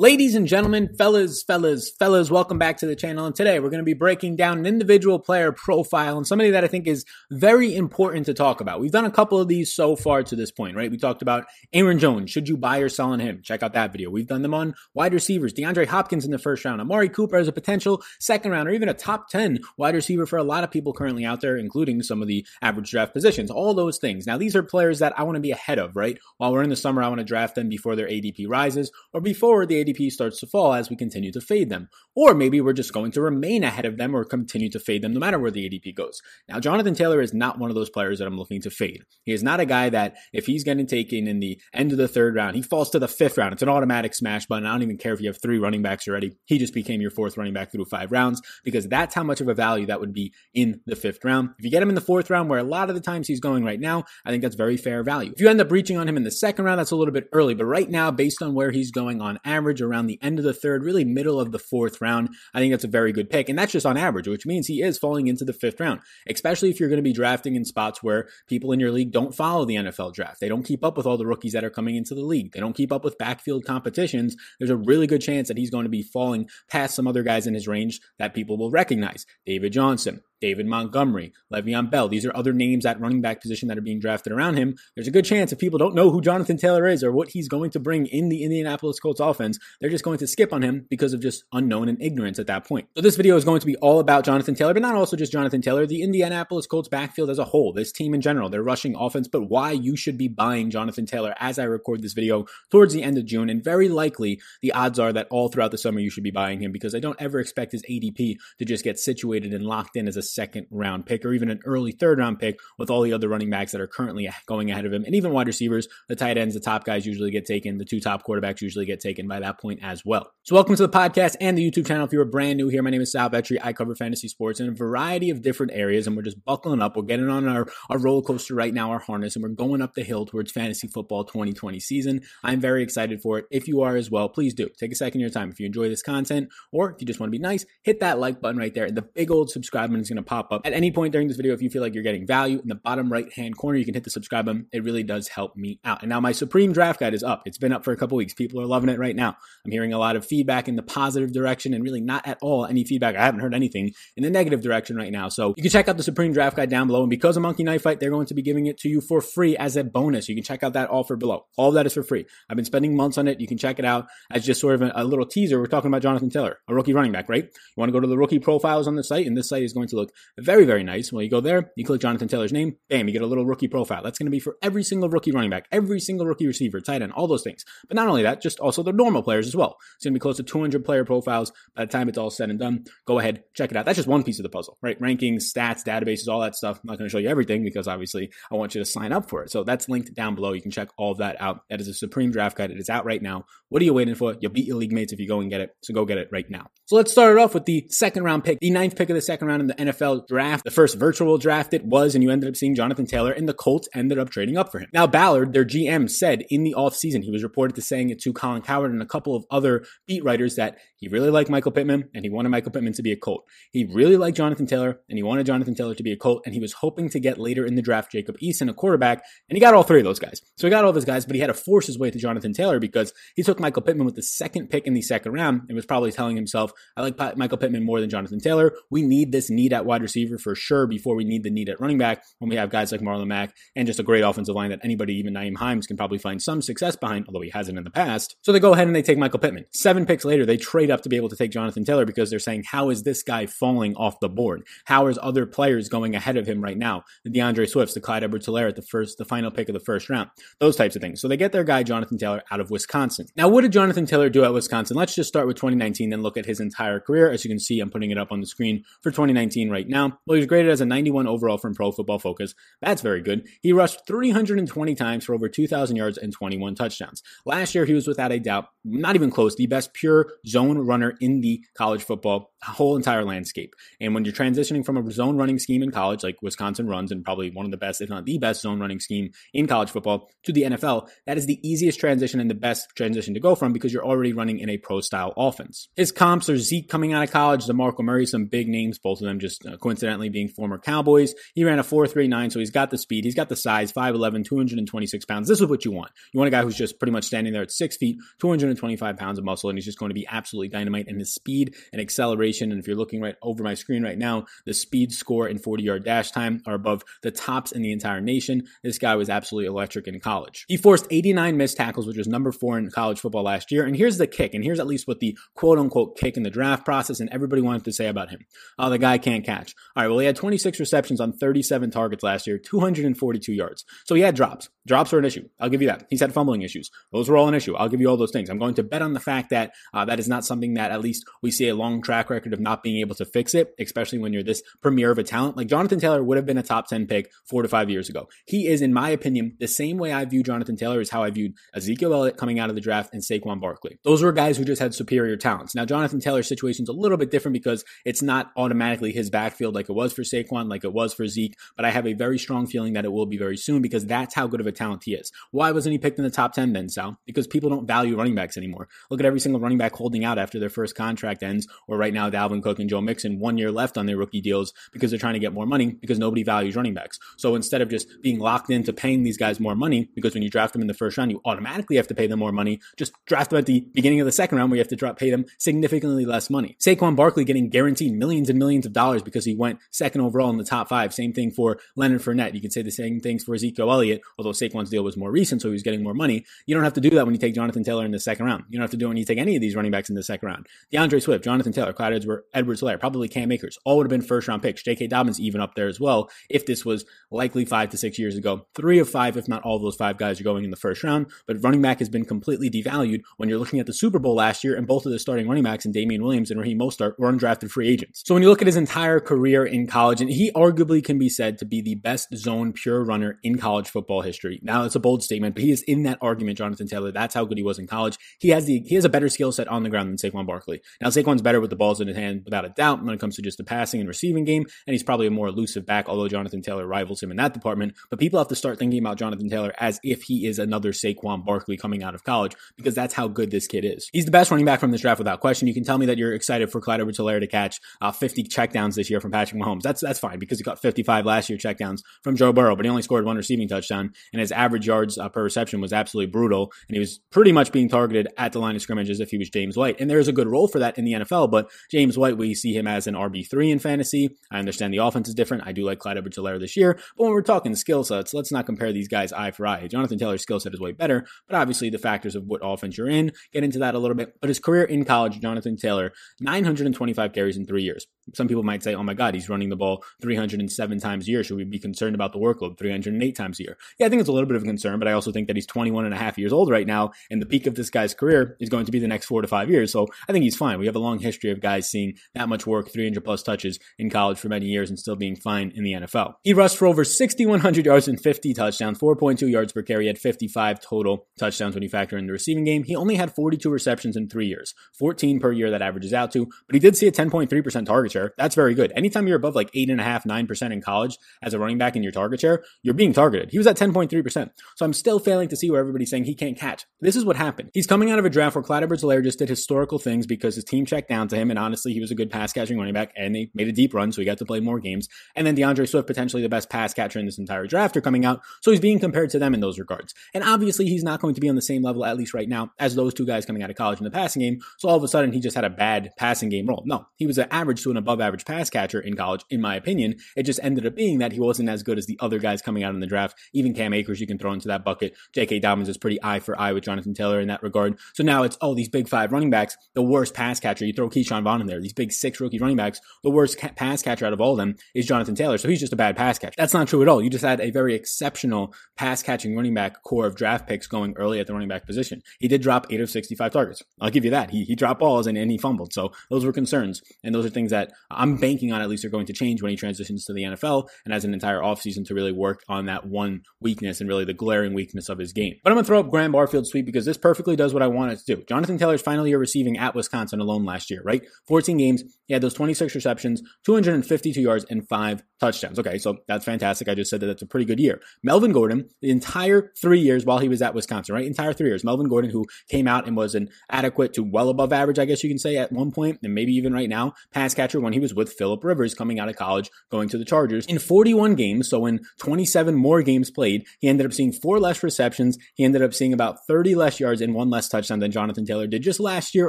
Ladies and gentlemen, fellas, fellas, fellas, welcome back to the channel. And today we're going to be breaking down an individual player profile and somebody that I think is very important to talk about. We've done a couple of these so far to this point, right? We talked about Aaron Jones. Should you buy or sell on him? Check out that video. We've done them on wide receivers, DeAndre Hopkins in the first round, Amari Cooper as a potential second round or even a top 10 wide receiver for a lot of people currently out there, including some of the average draft positions, all those things. Now, these are players that I want to be ahead of, right? While we're in the summer, I want to draft them before their ADP rises or before the ADP starts to fall as we continue to fade them. Or maybe we're just going to remain ahead of them or continue to fade them no matter where the ADP goes. Now, Jonathan Taylor is not one of those players that I'm looking to fade. He is not a guy that if he's getting taken in the end of the third round, he falls to the fifth round. It's an automatic smash button. I don't even care if you have three running backs already. He just became your fourth running back through five rounds because that's how much of a value that would be in the fifth round. If you get him in the fourth round, where a lot of the times he's going right now, I think that's very fair value. If you end up reaching on him in the second round, that's a little bit early. But right now, based on where he's going on average around the end of the third, really middle of the fourth round, I think that's a very good pick. And that's just on average, which means he is falling into the fifth round, especially if you're going to be drafting in spots where people in your league don't follow the NFL draft. They don't keep up with all the rookies that are coming into the league. They don't keep up with backfield competitions. There's a really good chance that he's going to be falling past some other guys in his range that people will recognize. David Johnson, David Montgomery, Le'Veon Bell. These are other names at running back position that are being drafted around him. There's a good chance if people don't know who Jonathan Taylor is or what he's going to bring in the Indianapolis Colts offense, they're just going to skip on him because of just unknown and ignorance at that point. So this video is going to be all about Jonathan Taylor, but not also just Jonathan Taylor, the Indianapolis Colts backfield as a whole, this team in general, their rushing offense, but why you should be buying Jonathan Taylor as I record this video towards the end of June. And very likely the odds are that all throughout the summer you should be buying him because I don't ever expect his ADP to just get situated and locked in as a second round pick or even an early third round pick with all the other running backs that are currently going ahead of him. And even wide receivers, the tight ends, the top guys usually get taken. The two top quarterbacks usually get taken by that point as well. So welcome to the podcast and the YouTube channel. If you're brand new here, my name is Sal. I cover fantasy sports in a variety of different areas and we're just buckling up. We're getting on our, our roller coaster right now, our harness, and we're going up the hill towards fantasy football 2020 season. I'm very excited for it. If you are as well, please do take a second of your time. If you enjoy this content or if you just want to be nice, hit that like button right there. The big old subscribe button is going to pop up at any point during this video, if you feel like you're getting value in the bottom right hand corner, you can hit the subscribe button. It really does help me out. And now my Supreme Draft Guide is up. It's been up for a couple weeks. People are loving it right now. I'm hearing a lot of feedback in the positive direction and really not at all any feedback. I haven't heard anything in the negative direction right now. So you can check out the Supreme Draft Guide down below. And because of Monkey Knife Fight, they're going to be giving it to you for free as a bonus. You can check out that offer below. All of that is for free. I've been spending months on it. You can check it out as just sort of a, a little teaser. We're talking about Jonathan Taylor, a rookie running back, right? You want to go to the rookie profiles on the site, and this site is going to look very, very nice. Well, you go there, you click Jonathan Taylor's name, bam, you get a little rookie profile. That's going to be for every single rookie running back, every single rookie receiver, tight end, all those things. But not only that, just also the normal players as well. It's going to be close to 200 player profiles by the time it's all said and done. Go ahead, check it out. That's just one piece of the puzzle, right? Rankings, stats, databases, all that stuff. I'm not going to show you everything because obviously I want you to sign up for it. So that's linked down below. You can check all of that out. That is a Supreme Draft Guide. It is out right now. What are you waiting for? You'll beat your league mates if you go and get it. So go get it right now. So let's start it off with the second round pick, the ninth pick of the second round in the NFL draft. The first virtual draft it was, and you ended up seeing Jonathan Taylor, and the Colts ended up trading up for him. Now, Ballard, their GM, said in the offseason, he was reported to saying it to Colin Cowherd and a couple of other beat writers that he really liked Michael Pittman and he wanted Michael Pittman to be a Colt. He really liked Jonathan Taylor and he wanted Jonathan Taylor to be a Colt, and he was hoping to get later in the draft Jacob Eason, a quarterback, and he got all three of those guys. So he got all those guys, but he had to force his way to Jonathan Taylor because he took Michael Pittman with the second pick in the second round and was probably telling himself, I like Michael Pittman more than Jonathan Taylor. We need this need at wide receiver for sure before we need the need at running back when we have guys like Marlon Mack and just a great offensive line that anybody, even Nyheim Hines, can probably find some success behind, although he hasn't in the past. So they go ahead and they take Michael Pittman. Seven picks later, they trade up to be able to take Jonathan Taylor because they're saying, how is this guy falling off the board? How is other players going ahead of him right now? The D'Andre Swifts, the Clyde Edwards Helaire at the first, the final pick of the first round, those types of things. So they get their guy, Jonathan Taylor, out of Wisconsin. Now, what did Jonathan Taylor do at Wisconsin? Let's just start with 2019 and look at his entire career. As you can see, I'm putting it up on the screen for 2019 right now. Well, he was graded as a 91 overall from Pro Football Focus. That's very good. He rushed 320 times for over 2,000 yards and 21 touchdowns. Last year, he was without a doubt, not even close, the best pure zone runner in the college football whole entire landscape. And when you're transitioning from a zone running scheme in college, like Wisconsin runs, and probably one of the best, if not the best zone running scheme in college football, to the NFL, that is the easiest transition and the best transition to go from because you're already running in a pro style offense. His comps are Zeke coming out of college, DeMarco Murray, some big names, both of them just uh, coincidentally being former Cowboys. He ran a 4.39, so he's got the speed, he's got the size, 5'11, 226 pounds. This is what you want. You want a guy who's just pretty much standing there at six feet, 225 pounds of muscle, and he's just going to be absolutely dynamite in his speed and acceleration. And if you're looking right over my screen right now, the speed score and 40 yard dash time are above the tops in the entire nation. This guy was absolutely electric in college. He forced 89 missed tackles, which was number four in college football last year. And here's the kick, and here's at least what the quote unquote kick in the draft process and everybody wanted to say about him. Oh, the guy can't catch. All right, well, he had 26 receptions on 37 targets last year, 242 yards. So he had drops. Drops are an issue. I'll give you that. He's had fumbling issues. Those were all an issue. I'll give you all those things. I'm going to bet on the fact that uh, that is not something that at least we see a long track record of not being able to fix it, especially when you're this premier of a talent. Like Jonathan Taylor would have been a top 10 pick four to five years ago. He is, in my opinion, the same way I view Jonathan Taylor is how I viewed Ezekiel Elliott coming out of the draft and Saquon Barkley. Those were guys who just had superior talents. Now, Jonathan Taylor's situation is a little bit different because it's not automatically his backfield like it was for Saquon, like it was for Zeke, but I have a very strong feeling that it will be very soon because that's how good of a talent he is. Why wasn't he picked in the top 10 then, Sal? Because people don't value running backs anymore. Look at every single running back holding out after their first contract ends, or right now, Dalvin Cook and Joe Mixon, one year left on their rookie deals because they're trying to get more money because nobody values running backs. So instead of just being locked into paying these guys more money, because when you draft them in the first round, you automatically have to pay them more money, just draft them at the beginning of the second round where you have to drop, pay them significantly less money. Saquon Barkley getting guaranteed millions and millions of dollars because he went second overall in the top five. Same thing for Leonard Fournette. You can say the same things for Ezekiel Elliott, although Saquon's deal was more recent, so he was getting more money. You don't have to do that when you take Jonathan Taylor in the second round. You don't have to do it when you take any of these running backs in the second round. D'Andre Swift, Jonathan Taylor, Clyde Edwards Helaire, probably Cam Akers, all would have been first round picks. J.K. Dobbins even up there as well if this was likely five to six years ago. Three of five, if not all those five guys, are going in the first round. But running back has been completely devalued when you're looking at the Super Bowl last year and both of the starting running backs and Damien Williams and Raheem Mostert were undrafted free agents. So when you look at his entire career in college, and he arguably can be said to be the best zone pure runner in college football history. Now it's a bold statement, but he is in that argument, Jonathan Taylor. That's how good he was in college. He has the he has a better skill set on the ground than Saquon Barkley. Now Saquon's better with the balls in his hand without a doubt when it comes to just the passing and receiving game, and he's probably a more elusive back, although Jonathan Taylor rivals him in that department. But people have to start thinking about Jonathan Taylor as if he is another Saquon Barkley coming out of college because that's how good this kid is. He's the best running back from this draft without question. You can tell me that you're excited for Clyde edwards to catch uh, 50 checkdowns this year from Patrick Mahomes. That's that's fine because he got 55 last year checkdowns from Joe Burrow, but he only scored one receiving touchdown, and his average yards uh, per reception was absolutely brutal, and he was pretty much being targeted at the line of scrimmage as if he was James White. And there is a good role for that in the NFL, but James White, we see him as an RB3 in fantasy. I understand the offense is different. I do like Clyde edwards this year, but when we're talking skill sets, let's not compare these guys eye for eye. Jonathan Taylor's skill set is way better, but obviously the factors of what offense you're in get into that a little bit. But his career in college, Jonathan Taylor, 925 carries in three years. Some people might say, oh my God, he's running the ball 307 times a year. Should we be concerned about the workload 308 times a year? Yeah, I think it's a little bit of a concern, but I also think that he's 21 and a half years old right now, and the peak of this guy's career is going to be the next four to five years. So I think he's fine. We have a long history of guys seeing that much work, 300 plus touches in college for many years and still being fine in the NFL. He rushed for over 6,100 yards and 50 touchdowns, 4.2 yards per carry. Had 55 total touchdowns when you factor in the receiving game. He only had 42 receptions in three years, 14 per year that averages out to, but he did see a 10.3% target share. That's very good. Anytime you're above like 8.5%, in college as a running back in your target share, you're being targeted. He was at 10.3%. So I'm still failing to see where everybody's saying he can't catch. This is what happened. He's coming out of a draft where Clyde edwards just did historical things because his team checked down to him, and honestly, he was a good pass catching running back, and they made a deep run, so he got to play more games. And then D'Andre Swift, potentially the best pass catcher in this entire draft, are coming out, so he's being compared to them in those regards. And obviously, he's not going to be on the same level, at least right now, as those two guys coming out of college in the passing game. So all of a sudden, he just had a bad passing game role. No, he was an average to an above average pass catcher in college, in my opinion. It just ended up being that he wasn't as good as the other guys coming out in the draft. Even Cam Akers, you can throw into that bucket. J.K. Dobbins is pretty eye for eye with Jonathan Taylor in that regard. So now it's, oh, these big five running backs, the worst pass catcher. You throw Ke'Shawn Vaughn in there. These big six rookie running backs, the worst ca- pass catcher out of all of them is Jonathan Taylor. So he's just a bad pass catcher. That's not true at all. You just had a very exceptional pass catching running back core of draft picks going early at the running back position. He did drop eight of 65 targets. I'll give you that. He, he dropped balls and, and he fumbled. So those were concerns. And those are things that I'm banking on at least are going to change when he transitions to the NFL and has an entire offseason to really work on that one weakness and really the glaring weakness of his game. But I'm going to throw up Graham Barfield's tweet because this perfectly does what I want it to do. Jonathan Taylor's final year receiving at Wisconsin alone last year, right? 14 games. He had those 26 receptions, 252 yards, and five touchdowns. Okay, so that's fantastic. I just said that that's a pretty good year. Melvin Gordon, the entire three years while he was at Wisconsin, right? Entire three years. Melvin Gordon, who came out and was an adequate to well above average, I guess you can say at one point, and maybe even right now, pass catcher, when he was with Philip Rivers coming out of college, going to the Chargers. In 41 games, so in 27 more games played, he ended up seeing four less receptions. He ended up seeing about 30 less yards and one less touchdown than Jonathan Taylor did just last year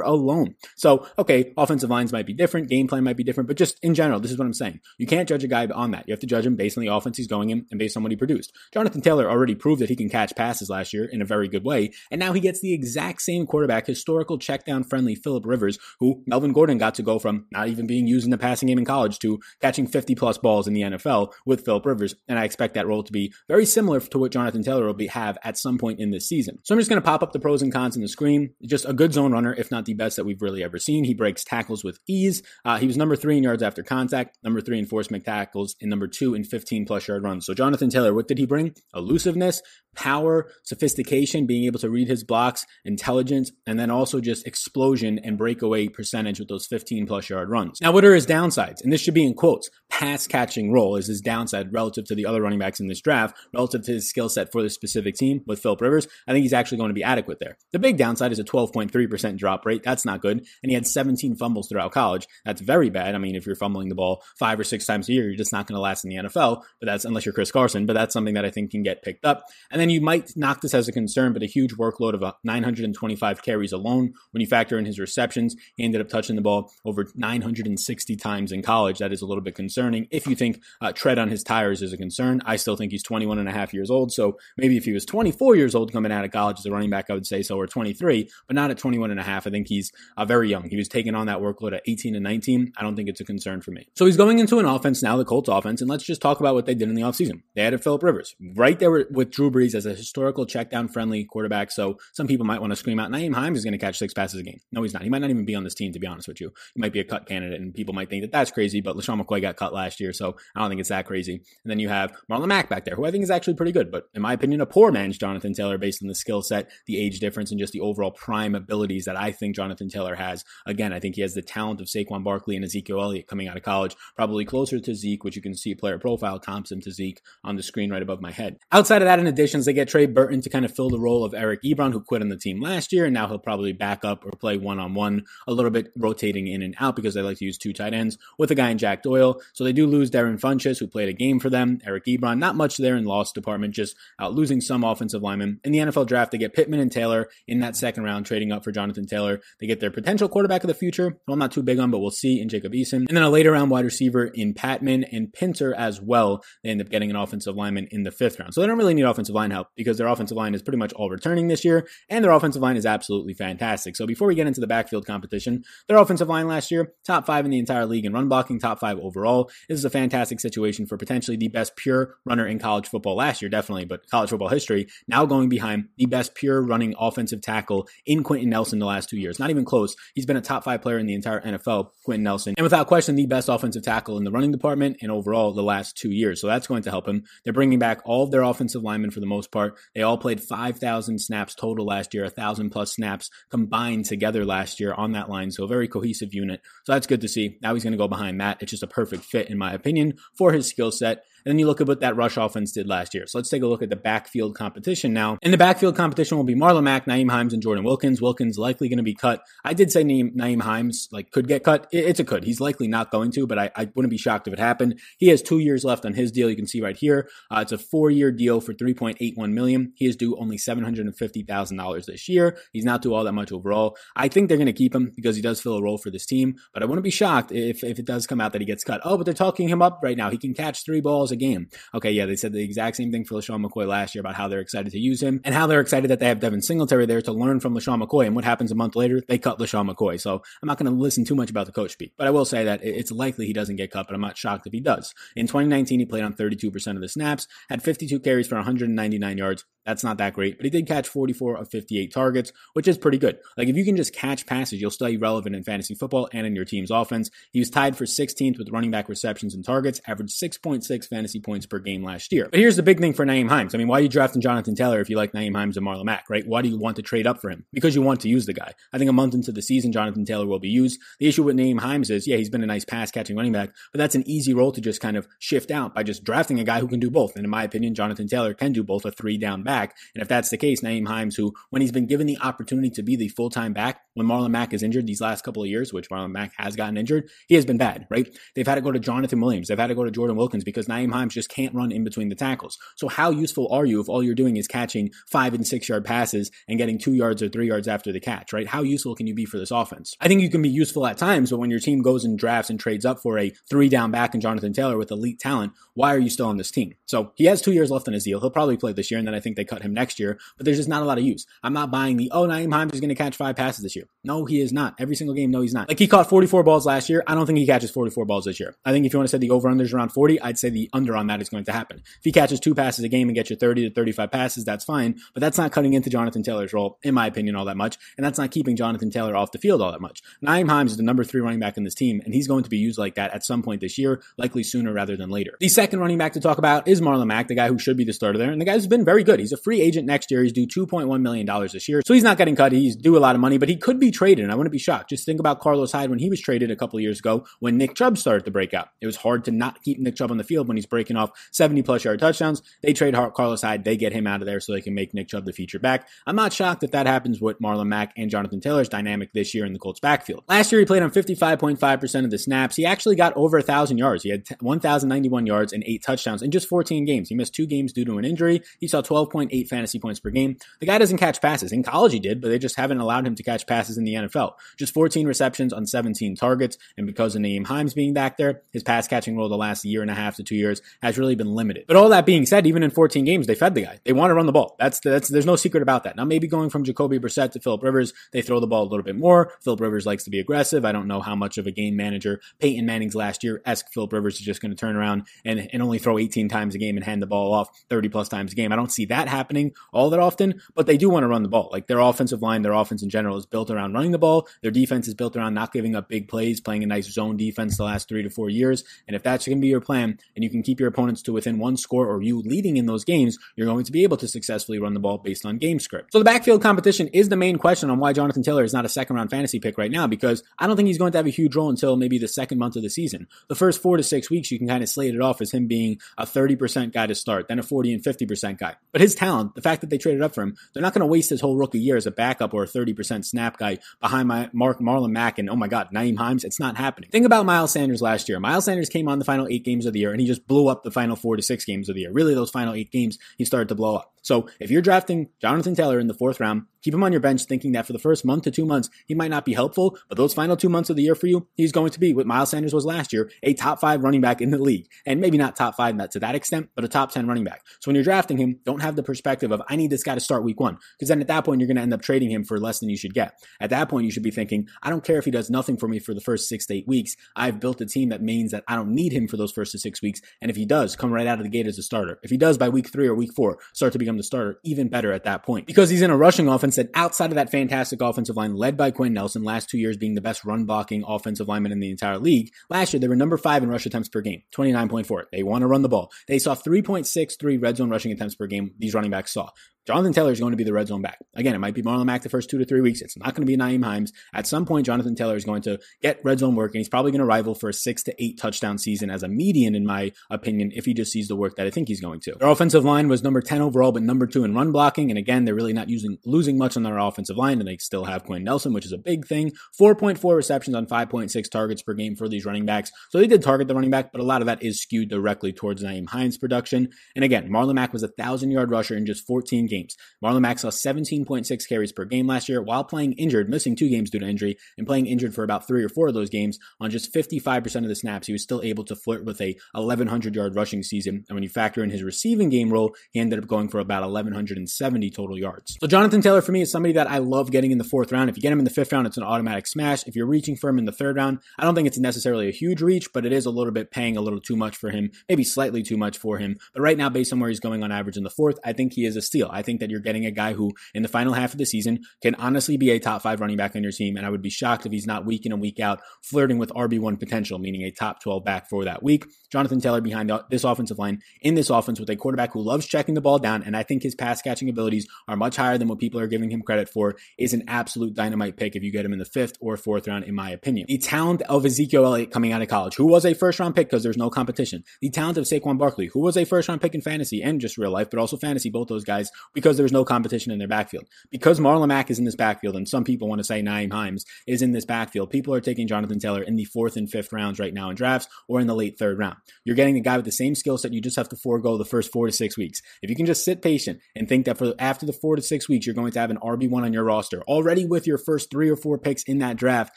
alone. So, okay, offensive lines might be different, game plan might be different, but just in general, this is what I'm saying. You can't judge a guy on that. You have to judge him based on the offense he's going in and based on what he produced. Jonathan Taylor already proved that he can catch passes last year in a very good way, and now he gets the exact same quarterback, historical check down friendly Philip Rivers, who Melvin Gordon got to go from not even being used in the passing game in college to catching 50 plus balls in the NFL with Philip Rivers. And I expect that role to be very similar to what Jonathan Taylor will be, have at some point in this season. So I'm just going to pop up the pros and cons in the screen. Just a good zone runner, if not the best that we've really ever seen. He breaks tackles with ease. Uh, he was number three in yards after contact, number three in forced tackles, and number two in 15 plus yard runs. So Jonathan Taylor, what did he bring? Elusiveness, power, sophistication, being able to read his blocks, intelligence, and then also just explosion and breakaway percentage with those 15 plus yard runs. Now, what are his downsides? And this should be in quotes. Pass catching role is his downside relative to the other running backs in this draft, relative to his skill set for this specific team with Philip Rivers. I think he's actually going to be adequate there. The big downside is a 12.3% drop rate. That's not good. And he had 17 fumbles throughout college. That's very bad. I mean, if you're fumbling the ball five or six times a year, you're just not going to last in the NFL. But that's unless you're Chris Carson. But that's something that I think can get picked up. And then you might knock this as a concern, but a huge workload of uh, 925 carries alone. When you factor in his receptions, he ended up touching the ball over 960 times in college. That is a little bit concerning. If you think uh, tread on his tires is a concern, I still think he's 21 and a half years old. So maybe if he was 24 years old coming out of college as a running back, I would say so, or 23, but not at 21 and a half. I think he's uh, very young. He was taking on that workload at 18 and 19. I don't think it's a concern for me. So he's going into an offense now, the Colts offense, and let's just talk about what they did in the offseason. They added Philip Rivers right there with Drew Brees as a historical check down friendly quarterback. So some people might want to scream out, Nyheim Hines is going to catch six passes a game. No, he's not. He might not even be on this team, to be honest with you. He might be a cut candidate, and people might think that that's crazy, but LeSean McCoy got cut last year, so I don't think it's that crazy. And then you have Marlon Mack back there, who I think is actually pretty good, but in my opinion, a poor man's Jonathan Taylor based on the skill set, the age difference, and just the overall prime abilities that I think Jonathan Taylor has. Again, I think he has the talent of Saquon Barkley and Ezekiel Elliott coming out of college, probably closer to Zeke, which you can see player profile comps him to Zeke on the screen right above my head. Outside of that, in additions, they get Trey Burton to kind of fill the role of Eric Ebron, who quit on the team last year, and now he'll probably back up or play one on one a little bit, rotating in and out because they like to use two tight ends with a guy in Jack Doyle. So they do lose Darren Funchess, who played a game for them. Eric Ebron, not much there in loss department, just out losing some offensive linemen. In the NFL draft, they get Pittman and Taylor in that second round, trading up for Jonathan Taylor. They get their potential quarterback of the future, who I'm not too big on, but we'll see in Jacob Eason. And then a later round wide receiver in Patmon and Pinter as well. They end up getting an offensive lineman in the fifth round. So they don't really need offensive line help because their offensive line is pretty much all returning this year, and their offensive line is absolutely fantastic. So before we get into the backfield competition, their offensive line last year, top five in the entire league in run blocking, top five overall. This is a fantastic situation for potentially the best pure runner in college football last year, definitely, but college football history, now going behind the best pure running offensive tackle in Quenton Nelson the last two years. Not even close. He's been a top five player in the entire NFL, Quenton Nelson. And without question, the best offensive tackle in the running department and overall the last two years. So that's going to help him. They're bringing back all of their offensive linemen for the most part. They all played 5,000 snaps total last year, 1,000 plus snaps combined together last year on that line. So a very cohesive unit. So that's good to see. Now he's going to go behind Matt. It's just a perfect fit, in my opinion, for his skill set. And then you look at what that rush offense did last year. So let's take a look at the backfield competition now. And the backfield competition will be Marlon Mack, Nyheim Hines, and Jordan Wilkins. Wilkins likely going to be cut. I did say Nyheim, Nyheim Hines like could get cut. It's a could. He's likely not going to, but I, I, wouldn't be shocked if it happened. He has two years left on his deal. You can see right here. Uh, it's a four-year deal for 3.81 million. He is due only $750,000 this year. He's not due all that much overall. I think they're going to keep him because he does fill a role for this team, but I wouldn't be shocked if, if it does come out that he gets cut. Oh, but they're talking him up right now. He can catch three balls a game. Okay, yeah, they said the exact same thing for LeSean McCoy last year about how they're excited to use him and how they're excited that they have Devin Singletary there to learn from LeSean McCoy. And what happens a month later? They cut LeSean McCoy. So I'm not going to listen too much about the coach speak, but I will say that it's likely he doesn't get cut, but I'm not shocked if he does. In 2019, he played on 32% of the snaps, had 52 carries for 199 yards, that's not that great, but he did catch 44 of 58 targets, which is pretty good. Like if you can just catch passes, you'll stay relevant in fantasy football and in your team's offense. He was tied for 16th with running back receptions and targets, averaged 6.6 fantasy points per game last year. But here's the big thing for Nyheim Hines. I mean, why are you drafting Jonathan Taylor if you like Nyheim Hines and Marlon Mack, right? Why do you want to trade up for him? Because you want to use the guy. I think a month into the season, Jonathan Taylor will be used. The issue with Nyheim Hines is, yeah, he's been a nice pass catching running back, but that's an easy role to just kind of shift out by just drafting a guy who can do both. And in my opinion, Jonathan Taylor can do both a three down back. And if that's the case, Nyheim Hines, who, when he's been given the opportunity to be the full time back, when Marlon Mack is injured these last couple of years, which Marlon Mack has gotten injured, he has been bad, right? They've had to go to Jonathan Williams. They've had to go to Jordan Wilkins because Nyheim Hines just can't run in between the tackles. So how useful are you if all you're doing is catching five and six yard passes and getting two yards or three yards after the catch, right? How useful can you be for this offense? I think you can be useful at times, but when your team goes and drafts and trades up for a three down back and Jonathan Taylor with elite talent, why are you still on this team? So he has two years left on his deal. He'll probably play this year, and then I think they cut him next year, but there's just not a lot of use. I'm not buying the, oh, Nyheim Hines is going to catch five passes this year. No, he is not. Every single game, no, he's not. Like he caught 44 balls last year. I don't think he catches 44 balls this year. I think if you want to say the over under is around 40, I'd say the under on that is going to happen. If he catches two passes a game and gets you 30 to 35 passes, that's fine, but that's not cutting into Jonathan Taylor's role, in my opinion, all that much, and that's not keeping Jonathan Taylor off the field all that much. Nyheim Hines is the number three running back in this team, and he's going to be used like that at some point this year, likely sooner rather than later. The second running back to talk about is Marlon Mack, the guy who should be the starter there, and the guy's been very good. He's a free agent next year. He's due $2.1 million this year, so he's not getting cut. He's due a lot of money, but he could be traded, and I wouldn't be shocked. Just think about Carlos Hyde when he was traded a couple years ago when Nick Chubb started to break out. It was hard to not keep Nick Chubb on the field when he's breaking off 70 plus yard touchdowns. They trade Carlos Hyde, they get him out of there so they can make Nick Chubb the feature back. I'm not shocked that that happens with Marlon Mack and Jonathan Taylor's dynamic this year in the Colts backfield. Last year, he played on 55.5% of the snaps. He actually got over 1,000 yards. He had 1,091 yards and eight touchdowns in just 14 games. He missed two games due to an injury. He saw 12.8 fantasy points per game. The guy doesn't catch passes. In college, he did, but they just haven't allowed him to catch passes in the NFL. Just 14 receptions on 17 targets. And because of Nyheim Hines being back there, his pass catching role the last year and a half to two years has really been limited. But all that being said, even in 14 games, they fed the guy. They want to run the ball. That's, that's, there's no secret about that. Now, maybe going from Jacoby Brissett to Philip Rivers, they throw the ball a little bit more. Philip Rivers likes to be aggressive. I don't know how much of a game manager Peyton Manning's last year esque Philip Rivers is just going to turn around and, and only throw 18 times a game and hand the ball off 30 plus times a game. I don't see that happening all that often, but they do want to run the ball. Like their offensive line, their offense in general is built around running the ball. Their defense is built around not giving up big plays, playing a nice zone defense the last three to four years. And if that's going to be your plan and you can keep your opponents to within one score or you leading in those games, you're going to be able to successfully run the ball based on game script. So the backfield competition is the main question on why Jonathan Taylor is not a second round fantasy pick right now because I don't think he's going to have a huge role until maybe the second month of the season. The first four to six weeks, you can kind of slate it off as him being a 30% guy to start, then a 40 and 50% guy. But his talent, the fact that they traded up for him, they're not going to waste his whole rookie year as a backup or a 30% snap guy behind my Mark Marlon Mack and oh my God, Nyheim Hines. It's not happening. Think about Miles Sanders last year. Miles Sanders came on the final eight games of the year and he just blew up the final four to six games of the year. Really, those final eight games, he started to blow up. So if you're drafting Jonathan Taylor in the fourth round, keep him on your bench thinking that for the first month to two months, he might not be helpful, but those final two months of the year for you, he's going to be what Miles Sanders was last year, a top five running back in the league. And maybe not top five to that extent, but a top 10 running back. So when you're drafting him, don't have the perspective of, I need this guy to start week one. Because then at that point, you're going to end up trading him for less than you should get. At that point, you should be thinking, I don't care if he does nothing for me for the first six to eight weeks. I've built a team that means that I don't need him for those first to six weeks. And if he does, come right out of the gate as a starter. If he does by week three or week four, start to become the starter, even better at that point. Because he's in a rushing offense that outside of that fantastic offensive line led by Quinn Nelson, last two years being the best run blocking offensive lineman in the entire league. Last year, they were number five in rush attempts per game, 29.4. They want to run the ball. They saw 3.63 red zone rushing attempts per game. These running backs saw. Jonathan Taylor is going to be the red zone back. Again, it might be Marlon Mack the first two to three weeks. It's not going to be Nyheim Hines. At some point, Jonathan Taylor is going to get red zone work, and he's probably going to rival for a six to eight touchdown season as a median, in my opinion, if he just sees the work that I think he's going to. Their offensive line was number 10 overall, but number two in run blocking. And again, they're really not using losing much on their offensive line, and they still have Quinn Nelson, which is a big thing. 4.4 receptions on 5.6 targets per game for these running backs. So they did target the running back, but a lot of that is skewed directly towards Nyheim Hines production. And again, Marlon Mack was a thousand yard rusher in just 14 games. Marlon Mack saw 17.6 carries per game last year while playing injured, missing two games due to injury, and playing injured for about three or four of those games. On just 55% of the snaps, he was still able to flirt with a 1,100 yard rushing season. And when you factor in his receiving game role, he ended up going for about 1,170 total yards. So Jonathan Taylor for me is somebody that I love getting in the fourth round. If you get him in the fifth round, it's an automatic smash. If you're reaching for him in the third round, I don't think it's necessarily a huge reach, but it is a little bit paying a little too much for him, maybe slightly too much for him. But right now, based on where he's going on average in the fourth, I think he is a steal. I think that you're getting a guy who, in the final half of the season, can honestly be a top five running back on your team. And I would be shocked if he's not week in and week out flirting with RB1 potential, meaning a top 12 back for that week. Jonathan Taylor behind this offensive line in this offense with a quarterback who loves checking the ball down. And I think his pass catching abilities are much higher than what people are giving him credit for is an absolute dynamite pick if you get him in the fifth or fourth round, in my opinion. The talent of Ezekiel Elliott coming out of college, who was a first round pick because there's no competition. The talent of Saquon Barkley, who was a first round pick in fantasy and just real life, but also fantasy. Both those guys because there's no competition in their backfield. Because Marlon Mack is in this backfield, and some people want to say Nyheim Hines is in this backfield, people are taking Jonathan Taylor in the fourth and fifth rounds right now in drafts or in the late third round. You're getting a guy with the same skill set. You just have to forego the first four to six weeks. If you can just sit patient and think that for after the four to six weeks, you're going to have an RB1 on your roster already with your first three or four picks in that draft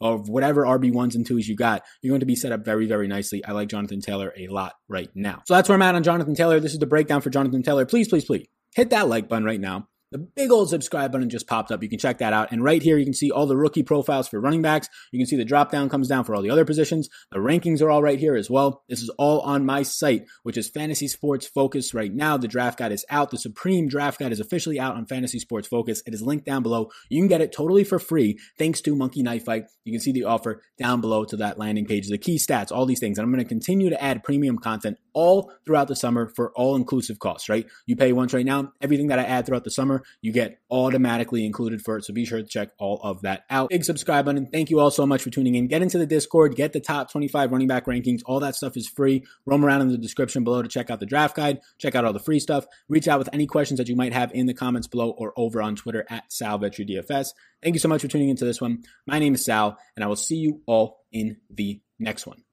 of whatever RB1s and twos you got, you're going to be set up very, very nicely. I like Jonathan Taylor a lot right now. So that's where I'm at on Jonathan Taylor. This is the breakdown for Jonathan Taylor. Please, please, please hit that like button right now. The big old subscribe button just popped up. You can check that out. And right here, you can see all the rookie profiles for running backs. You can see the drop down comes down for all the other positions. The rankings are all right here as well. This is all on my site, which is Fantasy Sports Focus right now. The draft guide is out. The Supreme Draft Guide is officially out on Fantasy Sports Focus. It is linked down below. You can get it totally for free thanks to Monkey Knife Fight. You can see the offer down below to that landing page, the key stats, all these things. And I'm going to continue to add premium content all throughout the summer for all inclusive costs, right? You pay once right now. Everything that I add throughout the summer, you get automatically included for it. So be sure to check all of that out. Big subscribe button. Thank you all so much for tuning in. Get into the Discord, get the top 25 running back rankings. All that stuff is free. Roam around in the description below to check out the draft guide, check out all the free stuff. Reach out with any questions that you might have in the comments below or over on Twitter at SalVetriDFS. Thank you so much for tuning into this one. My name is Sal, and I will see you all in the next one.